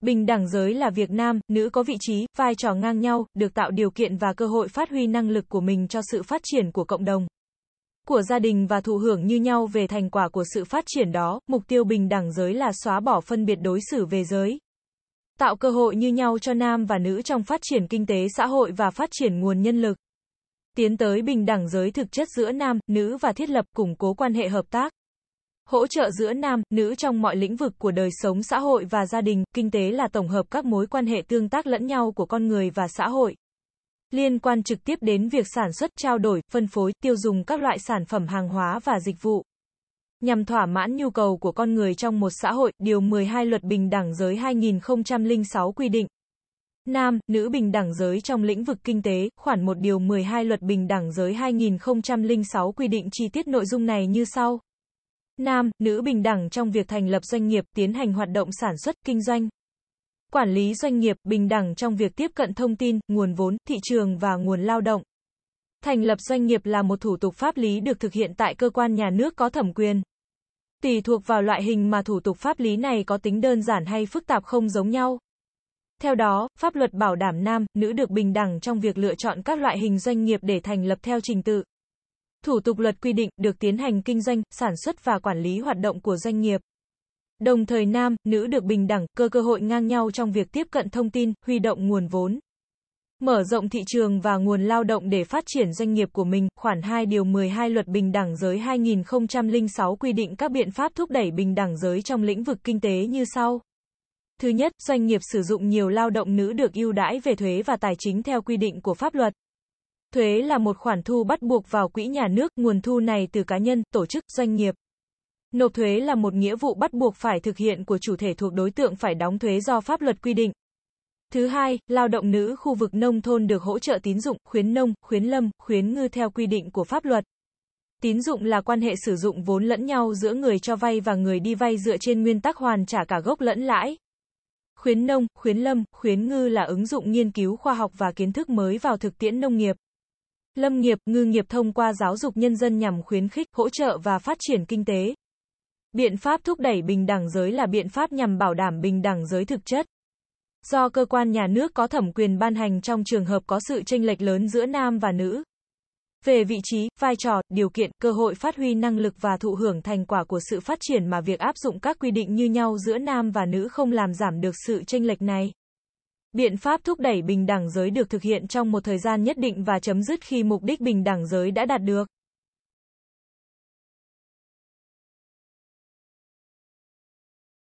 Bình đẳng giới là việc nam, nữ có vị trí, vai trò ngang nhau, được tạo điều kiện và cơ hội phát huy năng lực của mình cho sự phát triển của cộng đồng, của gia đình và thụ hưởng như nhau về thành quả của sự phát triển đó. Mục tiêu bình đẳng giới là xóa bỏ phân biệt đối xử về giới. Tạo cơ hội như nhau cho nam và nữ trong phát triển kinh tế xã hội và phát triển nguồn nhân lực. Tiến tới bình đẳng giới thực chất giữa nam, nữ và thiết lập củng cố quan hệ hợp tác hỗ trợ giữa nam, nữ trong mọi lĩnh vực của đời sống xã hội và gia đình, kinh tế là tổng hợp các mối quan hệ tương tác lẫn nhau của con người và xã hội. Liên quan trực tiếp đến việc sản xuất, trao đổi, phân phối, tiêu dùng các loại sản phẩm hàng hóa và dịch vụ. Nhằm thỏa mãn nhu cầu của con người trong một xã hội, Điều 12 Luật Bình đẳng giới 2006 quy định. Nam, nữ bình đẳng giới trong lĩnh vực kinh tế, khoản 1 điều 12 Luật Bình đẳng giới 2006 quy định chi tiết nội dung này như sau nam, nữ bình đẳng trong việc thành lập doanh nghiệp, tiến hành hoạt động sản xuất, kinh doanh. Quản lý doanh nghiệp, bình đẳng trong việc tiếp cận thông tin, nguồn vốn, thị trường và nguồn lao động. Thành lập doanh nghiệp là một thủ tục pháp lý được thực hiện tại cơ quan nhà nước có thẩm quyền. Tùy thuộc vào loại hình mà thủ tục pháp lý này có tính đơn giản hay phức tạp không giống nhau. Theo đó, pháp luật bảo đảm nam, nữ được bình đẳng trong việc lựa chọn các loại hình doanh nghiệp để thành lập theo trình tự. Thủ tục luật quy định được tiến hành kinh doanh, sản xuất và quản lý hoạt động của doanh nghiệp. Đồng thời nam, nữ được bình đẳng, cơ cơ hội ngang nhau trong việc tiếp cận thông tin, huy động nguồn vốn. Mở rộng thị trường và nguồn lao động để phát triển doanh nghiệp của mình, khoản 2 điều 12 Luật Bình đẳng giới 2006 quy định các biện pháp thúc đẩy bình đẳng giới trong lĩnh vực kinh tế như sau. Thứ nhất, doanh nghiệp sử dụng nhiều lao động nữ được ưu đãi về thuế và tài chính theo quy định của pháp luật. Thuế là một khoản thu bắt buộc vào quỹ nhà nước, nguồn thu này từ cá nhân, tổ chức, doanh nghiệp. Nộp thuế là một nghĩa vụ bắt buộc phải thực hiện của chủ thể thuộc đối tượng phải đóng thuế do pháp luật quy định. Thứ hai, lao động nữ khu vực nông thôn được hỗ trợ tín dụng, khuyến nông, khuyến lâm, khuyến ngư theo quy định của pháp luật. Tín dụng là quan hệ sử dụng vốn lẫn nhau giữa người cho vay và người đi vay dựa trên nguyên tắc hoàn trả cả gốc lẫn lãi. Khuyến nông, khuyến lâm, khuyến ngư là ứng dụng nghiên cứu khoa học và kiến thức mới vào thực tiễn nông nghiệp. Lâm nghiệp, ngư nghiệp thông qua giáo dục nhân dân nhằm khuyến khích, hỗ trợ và phát triển kinh tế. Biện pháp thúc đẩy bình đẳng giới là biện pháp nhằm bảo đảm bình đẳng giới thực chất. Do cơ quan nhà nước có thẩm quyền ban hành trong trường hợp có sự chênh lệch lớn giữa nam và nữ. Về vị trí, vai trò, điều kiện, cơ hội phát huy năng lực và thụ hưởng thành quả của sự phát triển mà việc áp dụng các quy định như nhau giữa nam và nữ không làm giảm được sự chênh lệch này. Biện pháp thúc đẩy bình đẳng giới được thực hiện trong một thời gian nhất định và chấm dứt khi mục đích bình đẳng giới đã đạt được.